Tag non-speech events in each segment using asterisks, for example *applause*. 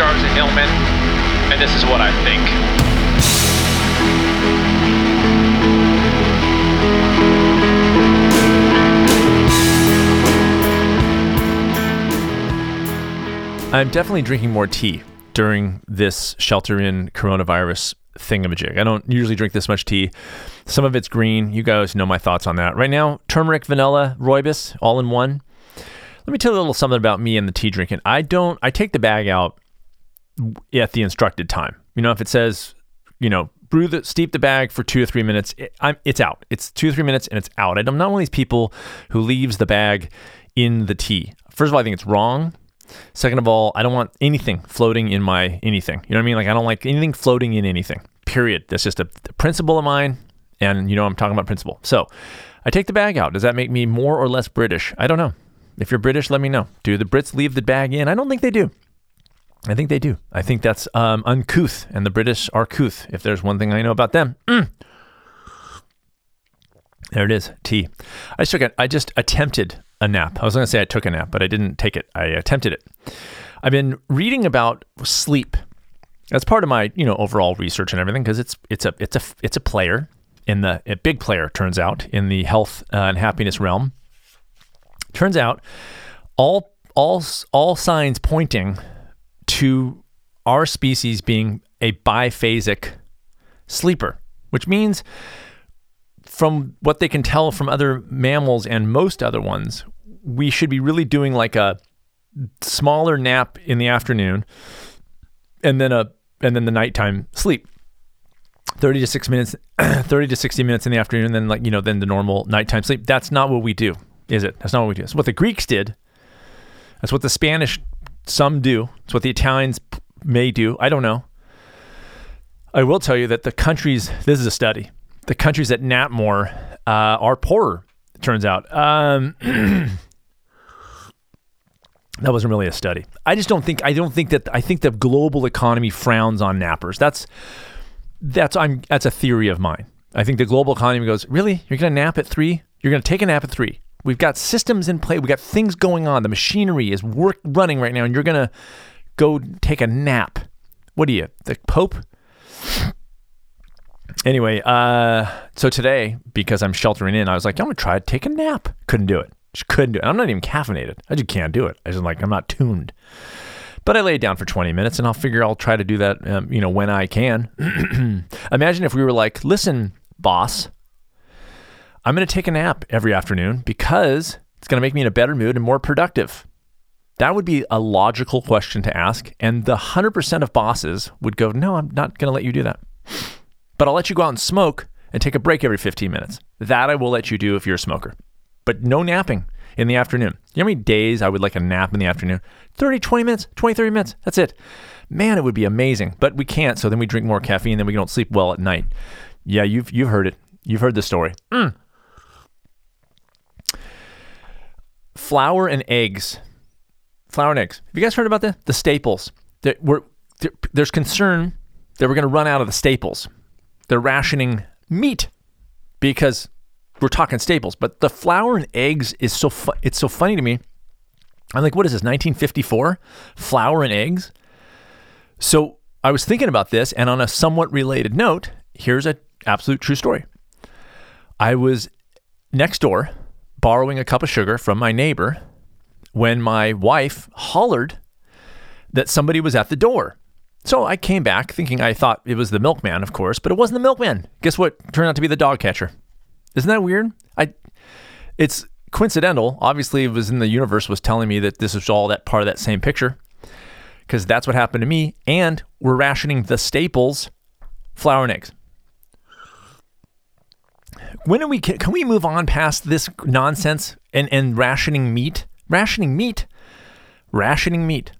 I'm Hillman, and this is what I think. I'm definitely drinking more tea during this shelter in coronavirus thingamajig. I don't usually drink this much tea. Some of it's green. You guys know my thoughts on that. Right now, turmeric, vanilla, rooibos, all in one. Let me tell you a little something about me and the tea drinking. I don't, I take the bag out at the instructed time. You know, if it says, you know, brew the, steep the bag for two or three minutes, it, it's out. It's two or three minutes and it's out. I'm not one of these people who leaves the bag in the tea. First of all, I think it's wrong. Second of all, I don't want anything floating in my anything. You know what I mean? Like I don't like anything floating in anything. Period. That's just a principle of mine, and you know I'm talking about principle. So I take the bag out. Does that make me more or less British? I don't know. If you're British, let me know. Do the Brits leave the bag in? I don't think they do. I think they do. I think that's um, uncouth, and the British are couth. If there's one thing I know about them, mm. there it is. Tea. I just took just attempted a nap. I was going to say I took a nap, but I didn't take it. I attempted it. I've been reading about sleep. That's part of my, you know, overall research and everything because it's it's a it's a it's a player in the a big player turns out in the health uh, and happiness realm. Turns out all all all signs pointing to our species being a biphasic sleeper, which means from what they can tell from other mammals and most other ones, we should be really doing like a smaller nap in the afternoon and then a and then the nighttime sleep. 30 to 6 minutes *clears throat* 30 to 60 minutes in the afternoon and then like you know then the normal nighttime sleep. That's not what we do, is it? That's not what we do. It's what the Greeks did. That's what the Spanish some do. It's what the Italians may do. I don't know. I will tell you that the countries this is a study the countries that nap more uh, are poorer. It turns out. Um, *clears throat* that wasn't really a study. I just don't think. I don't think that. I think the global economy frowns on nappers. That's that's I'm that's a theory of mine. I think the global economy goes, really? You're going to nap at three? You're going to take a nap at three? We've got systems in play. We've got things going on. The machinery is work running right now, and you're to go take a nap. What are you, the Pope? Anyway, uh, so today, because I'm sheltering in, I was like, I'm gonna try to take a nap. Couldn't do it. Just couldn't do it. I'm not even caffeinated. I just can't do it. I just like I'm not tuned. But I laid down for 20 minutes, and I'll figure I'll try to do that, um, you know, when I can. *clears throat* Imagine if we were like, listen, boss, I'm gonna take a nap every afternoon because it's gonna make me in a better mood and more productive. That would be a logical question to ask, and the 100% of bosses would go, no, I'm not gonna let you do that but I'll let you go out and smoke and take a break every 15 minutes. That I will let you do if you're a smoker. But no napping in the afternoon. You know how many days I would like a nap in the afternoon? 30, 20 minutes, 20, 30 minutes. That's it. Man, it would be amazing. But we can't, so then we drink more caffeine, and then we don't sleep well at night. Yeah, you've you've heard it. You've heard the story. Mm. Flour and eggs. Flour and eggs. Have you guys heard about the the staples? There, we're, there, there's concern that we're going to run out of the staples they're rationing meat because we're talking staples. But the flour and eggs is so fu- it's so funny to me. I'm like, what is this? 1954? Flour and eggs. So I was thinking about this, and on a somewhat related note, here's an absolute true story. I was next door borrowing a cup of sugar from my neighbor when my wife hollered that somebody was at the door. So I came back thinking I thought it was the milkman, of course, but it wasn't the milkman. Guess what? Turned out to be the dog catcher. Isn't that weird? I it's coincidental. Obviously, it was in the universe was telling me that this is all that part of that same picture. Because that's what happened to me. And we're rationing the staples, flour and eggs. When are we can we move on past this nonsense and, and rationing meat? Rationing meat. Rationing meat.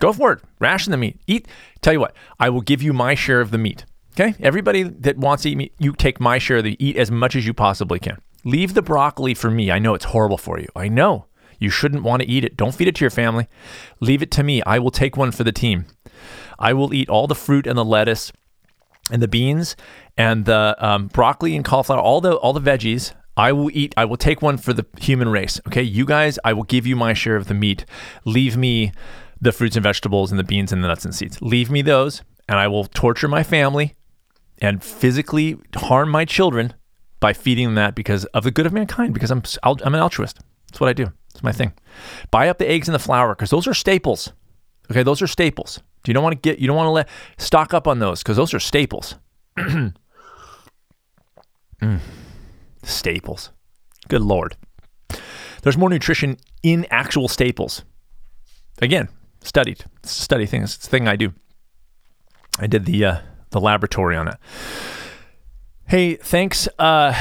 Go for it. Ration the meat. Eat. Tell you what, I will give you my share of the meat. Okay? Everybody that wants to eat meat, you take my share of the eat as much as you possibly can. Leave the broccoli for me. I know it's horrible for you. I know. You shouldn't want to eat it. Don't feed it to your family. Leave it to me. I will take one for the team. I will eat all the fruit and the lettuce and the beans and the um, broccoli and cauliflower, all the all the veggies. I will eat. I will take one for the human race. Okay, you guys. I will give you my share of the meat. Leave me the fruits and vegetables and the beans and the nuts and seeds. Leave me those, and I will torture my family and physically harm my children by feeding them that because of the good of mankind. Because I'm I'm an altruist. That's what I do. It's my thing. Buy up the eggs and the flour because those are staples. Okay, those are staples. You don't want to get you don't want to let stock up on those because those are staples. *clears throat* mm. Staples. Good lord. There's more nutrition in actual staples. Again, studied. Study thing. It's a thing I do. I did the uh, the laboratory on it. Hey, thanks, uh,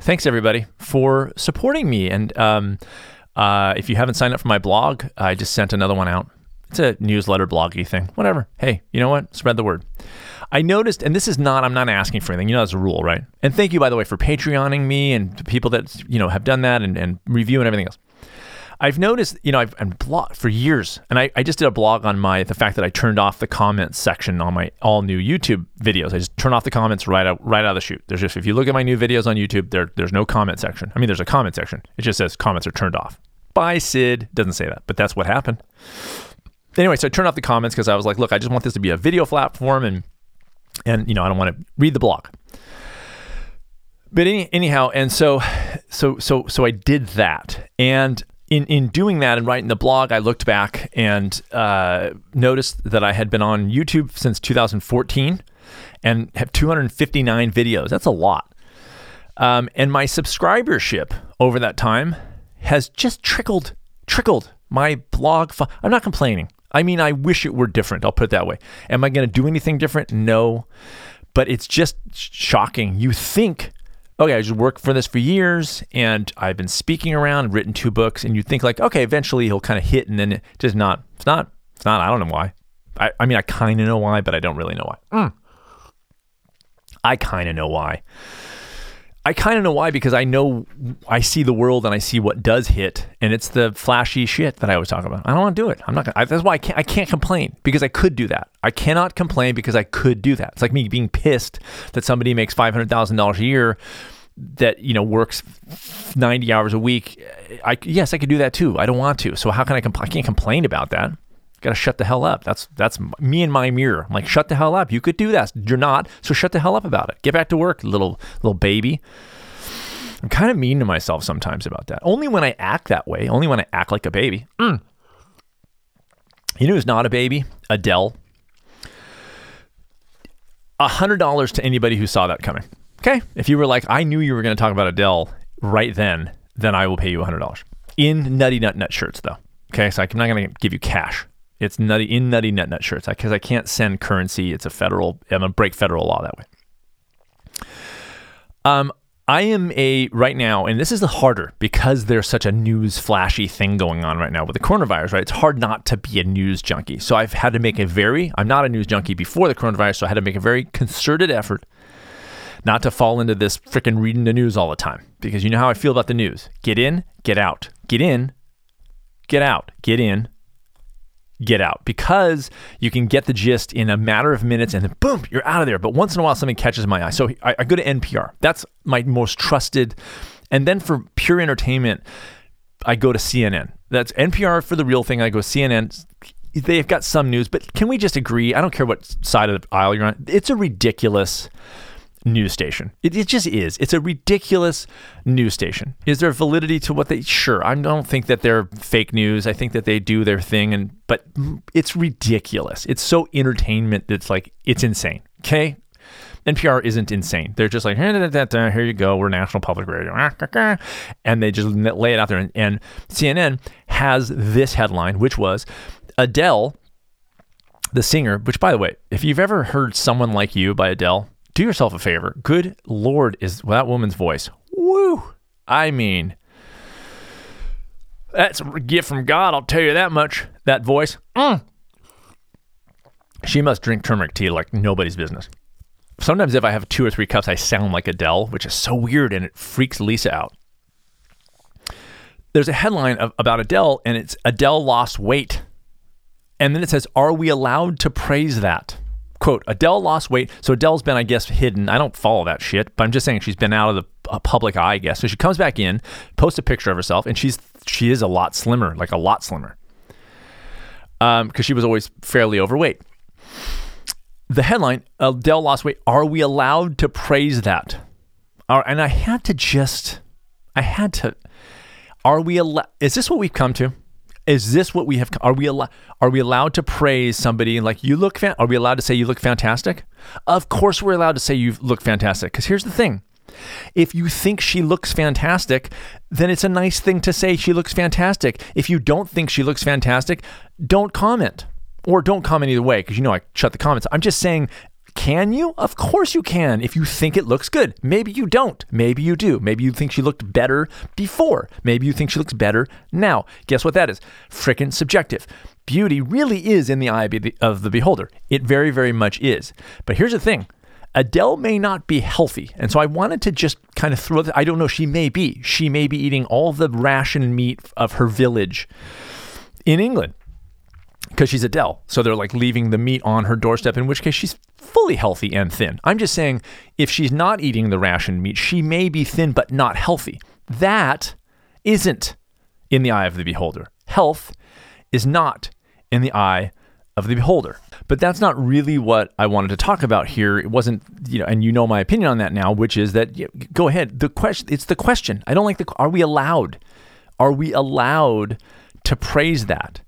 thanks everybody for supporting me. And um, uh, if you haven't signed up for my blog, I just sent another one out. It's a newsletter bloggy thing. Whatever. Hey, you know what? Spread the word. I noticed, and this is not, I'm not asking for anything. You know, that's a rule, right? And thank you, by the way, for Patreoning me and people that, you know, have done that and, and review and everything else. I've noticed, you know, I've been blog for years, and I, I just did a blog on my the fact that I turned off the comments section on my all new YouTube videos. I just turn off the comments right out right out of the chute. There's just if you look at my new videos on YouTube, there there's no comment section. I mean, there's a comment section. It just says comments are turned off. Bye, Sid. Doesn't say that, but that's what happened. Anyway, so I turned off the comments because I was like, look, I just want this to be a video platform, and and you know, I don't want to read the blog. But any, anyhow, and so so so so I did that, and in in doing that and writing the blog, I looked back and uh, noticed that I had been on YouTube since 2014 and have 259 videos. That's a lot. Um, and my subscribership over that time has just trickled, trickled. My blog, I'm not complaining. I mean, I wish it were different. I'll put it that way. Am I going to do anything different? No. But it's just shocking. You think okay, I just worked for this for years and I've been speaking around written two books. And you think like, okay, eventually he'll kind of hit and then it just not, it's not, it's not, I don't know why. I, I mean, I kind of know why, but I don't really know why. Mm. I kind of know why. I kind of know why because I know I see the world and I see what does hit, and it's the flashy shit that I always talk about. I don't want to do it. I'm not. Gonna, I, that's why I can't. I can't complain because I could do that. I cannot complain because I could do that. It's like me being pissed that somebody makes five hundred thousand dollars a year that you know works 90 hours a week i yes i could do that too i don't want to so how can i compl- i can't complain about that gotta shut the hell up that's that's me and my mirror I'm like shut the hell up you could do that you're not so shut the hell up about it get back to work little little baby i'm kind of mean to myself sometimes about that only when i act that way only when i act like a baby mm. you know who's not a baby adele $100 to anybody who saw that coming Okay. If you were like, I knew you were going to talk about Adele right then, then I will pay you $100. In Nutty Nut Nut shirts, though. Okay. So I'm not going to give you cash. It's nutty in Nutty Nut Nut shirts because I can't send currency. It's a federal, I'm to break federal law that way. Um, I am a right now, and this is the harder because there's such a news flashy thing going on right now with the coronavirus, right? It's hard not to be a news junkie. So I've had to make a very, I'm not a news junkie before the coronavirus, so I had to make a very concerted effort not to fall into this freaking reading the news all the time because you know how I feel about the news. Get in, get out. Get in, get out. Get in, get out because you can get the gist in a matter of minutes and then boom, you're out of there. But once in a while, something catches my eye. So I, I, go to NPR. That's my most trusted. And then for pure entertainment, I go to CNN. That's NPR for the real thing. I go CNN. They've got some news, but can we just agree? I don't care what side of the aisle you're on. It's a ridiculous news station. It, it just is. It's a ridiculous news station. Is there validity to what they? Sure. I don't think that they're fake news. I think that they do their thing, and but it's ridiculous. It's so entertainment. It's like it's insane. Okay. NPR isn't insane. They're just like, here you go, we're national public radio. And they just lay it out there. And, and CNN has this headline, which was Adele, the singer, which, by the way, if you've ever heard Someone Like You by Adele, do yourself a favor. Good Lord, is that woman's voice. Woo! I mean, that's a gift from God, I'll tell you that much. That voice. Mm. She must drink turmeric tea like nobody's business. Sometimes, if I have two or three cups, I sound like Adele, which is so weird and it freaks Lisa out. There's a headline of, about Adele, and it's Adele lost weight. And then it says, Are we allowed to praise that? Quote, Adele lost weight. So Adele's been, I guess, hidden. I don't follow that shit, but I'm just saying she's been out of the uh, public eye, I guess. So she comes back in, posts a picture of herself, and she's she is a lot slimmer, like a lot slimmer. because she was always fairly overweight. The headline: Adele lost weight. Are we allowed to praise that? And I had to just, I had to. Are we allowed? Is this what we've come to? Is this what we have? Are we allowed? Are we allowed to praise somebody and like you look? Fan- are we allowed to say you look fantastic? Of course, we're allowed to say you look fantastic. Because here's the thing: if you think she looks fantastic, then it's a nice thing to say she looks fantastic. If you don't think she looks fantastic, don't comment. Or don't comment either way, because you know I shut the comments. I'm just saying, can you? Of course you can. If you think it looks good. Maybe you don't. Maybe you do. Maybe you think she looked better before. Maybe you think she looks better now. Guess what that is? Frickin' subjective. Beauty really is in the eye of the beholder. It very, very much is. But here's the thing Adele may not be healthy. And so I wanted to just kind of throw, I don't know, she may be. She may be eating all the ration meat of her village in England because she's Adele. So they're like leaving the meat on her doorstep, in which case she's fully healthy and thin. I'm just saying, if she's not eating the ration meat, she may be thin but not healthy. That isn't in the eye of the beholder. Health is not in the eye of the beholder. But that's not really what I wanted to talk about here. It wasn't, you know, and you know my opinion on that now, which is that know, go ahead. The question, it's the question. I don't like the. Are we allowed? Are we allowed to praise that?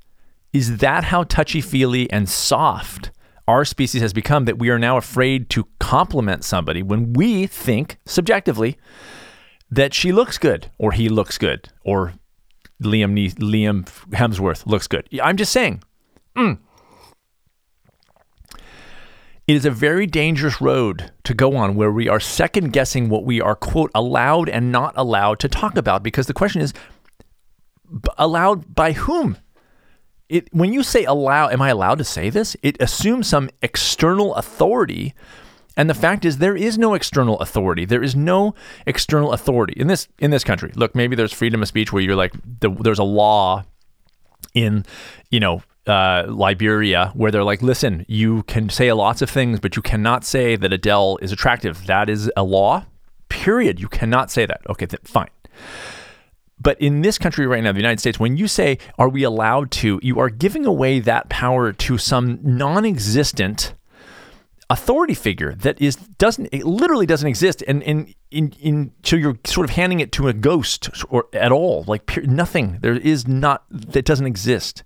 Is that how touchy feely and soft our species has become that we are now afraid to compliment somebody when we think subjectively that she looks good or he looks good or Liam ne- Liam Hemsworth looks good? I'm just saying. Mm. It is a very dangerous road to go on where we are second guessing what we are, quote, allowed and not allowed to talk about because the question is allowed by whom? It, when you say allow, am I allowed to say this? It assumes some external authority. And the fact is, there is no external authority. There is no external authority in this in this country. Look, maybe there's freedom of speech where you're like, the, there's a law in, you know, uh, Liberia where they're like, listen, you can say lots of things, but you cannot say that Adele is attractive. That is a law. Period. You cannot say that. Okay, th- fine. But in this country right now, the United States, when you say, are we allowed to, you are giving away that power to some non existent authority figure that is doesn't it literally doesn't exist. And in in in so you're sort of handing it to a ghost or at all like pure, nothing. There is not that doesn't exist.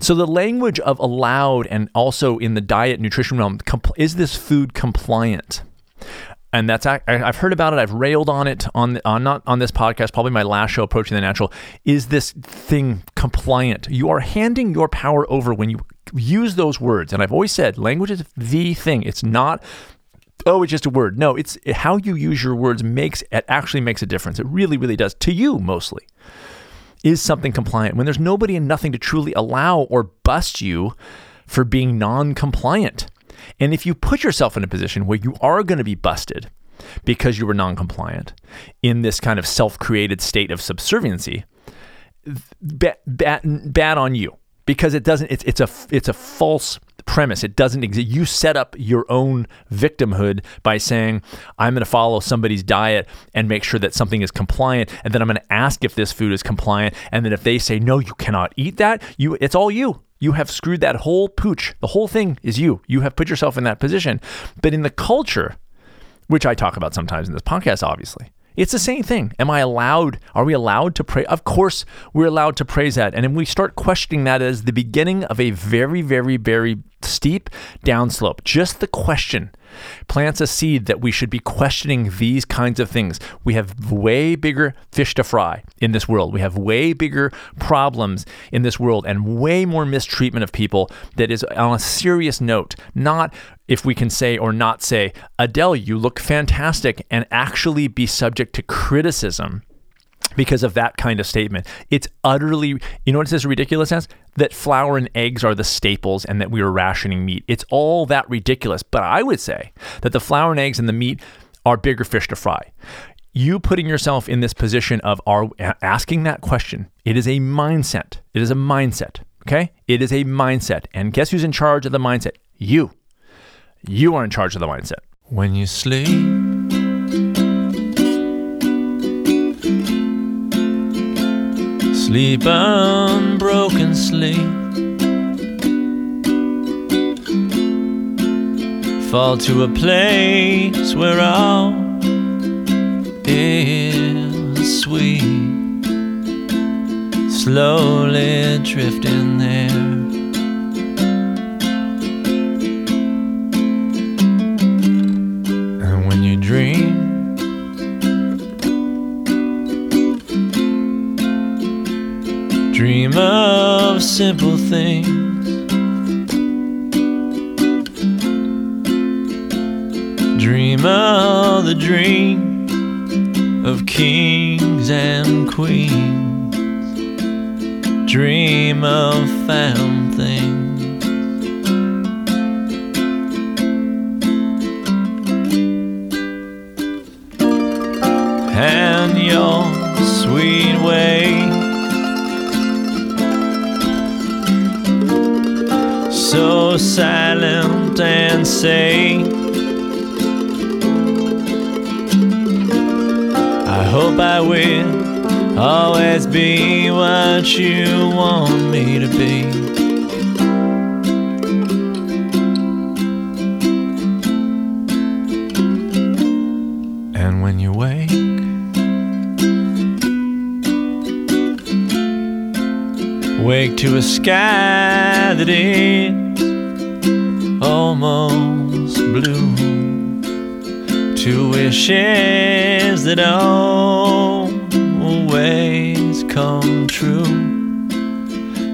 So the language of allowed and also in the diet nutrition realm compl- is this food compliant and that's I, have heard about it. I've railed on it on on not on this podcast. Probably my last show, approaching the natural. Is this thing compliant? You are handing your power over when you use those words. And I've always said, language is the thing. It's not. Oh, it's just a word. No, it's how you use your words makes it actually makes a difference. It really, really does to you mostly. Is something compliant when there's nobody and nothing to truly allow or bust you for being non-compliant? And if you put yourself in a position where you are going to be busted because you were non compliant in this kind of self created state of subserviency, bad, bad, bad on you because it doesn't, it's, it's, a, it's a false premise. It doesn't exist. You set up your own victimhood by saying, I'm going to follow somebody's diet and make sure that something is compliant. And then I'm going to ask if this food is compliant. And then if they say, no, you cannot eat that, you, it's all you. You have screwed that whole pooch. The whole thing is you. You have put yourself in that position. But in the culture, which I talk about sometimes in this podcast, obviously, it's the same thing. Am I allowed? Are we allowed to pray? Of course, we're allowed to praise that. And then we start questioning that as the beginning of a very, very, very steep downslope. Just the question plants a seed that we should be questioning these kinds of things. We have way bigger fish to fry in this world. We have way bigger problems in this world and way more mistreatment of people that is on a serious note, not if we can say or not say, Adele, you look fantastic, and actually be subject to criticism because of that kind of statement. It's utterly, you know what it says ridiculous as? That flour and eggs are the staples and that we were rationing meat. It's all that ridiculous. But I would say that the flour and eggs and the meat are bigger fish to fry. You putting yourself in this position of are asking that question, it is a mindset. It is a mindset. Okay? It is a mindset. And guess who's in charge of the mindset? You. You are in charge of the mindset. When you sleep, sleep, unbroken sleep. Fall to a place where all is sweet, slowly drifting there. Dream of simple things. Dream of the dream of kings and queens. Dream of found things. And your sweet way. Silent and safe. I hope I will always be what you want me to be. And when you wake, wake to a sky that is almost blue two wishes that always come true.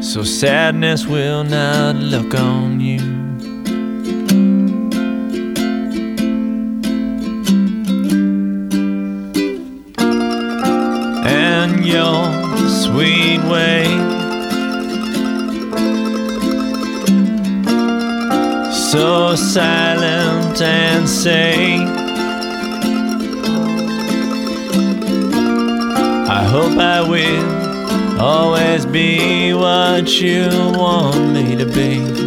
So sadness will not look on you. And your sweet way. So silent and safe. I hope I will always be what you want me to be.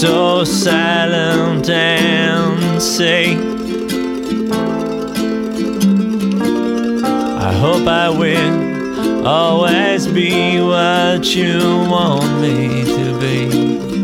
So silent and safe. I hope I will always be what you want me to be.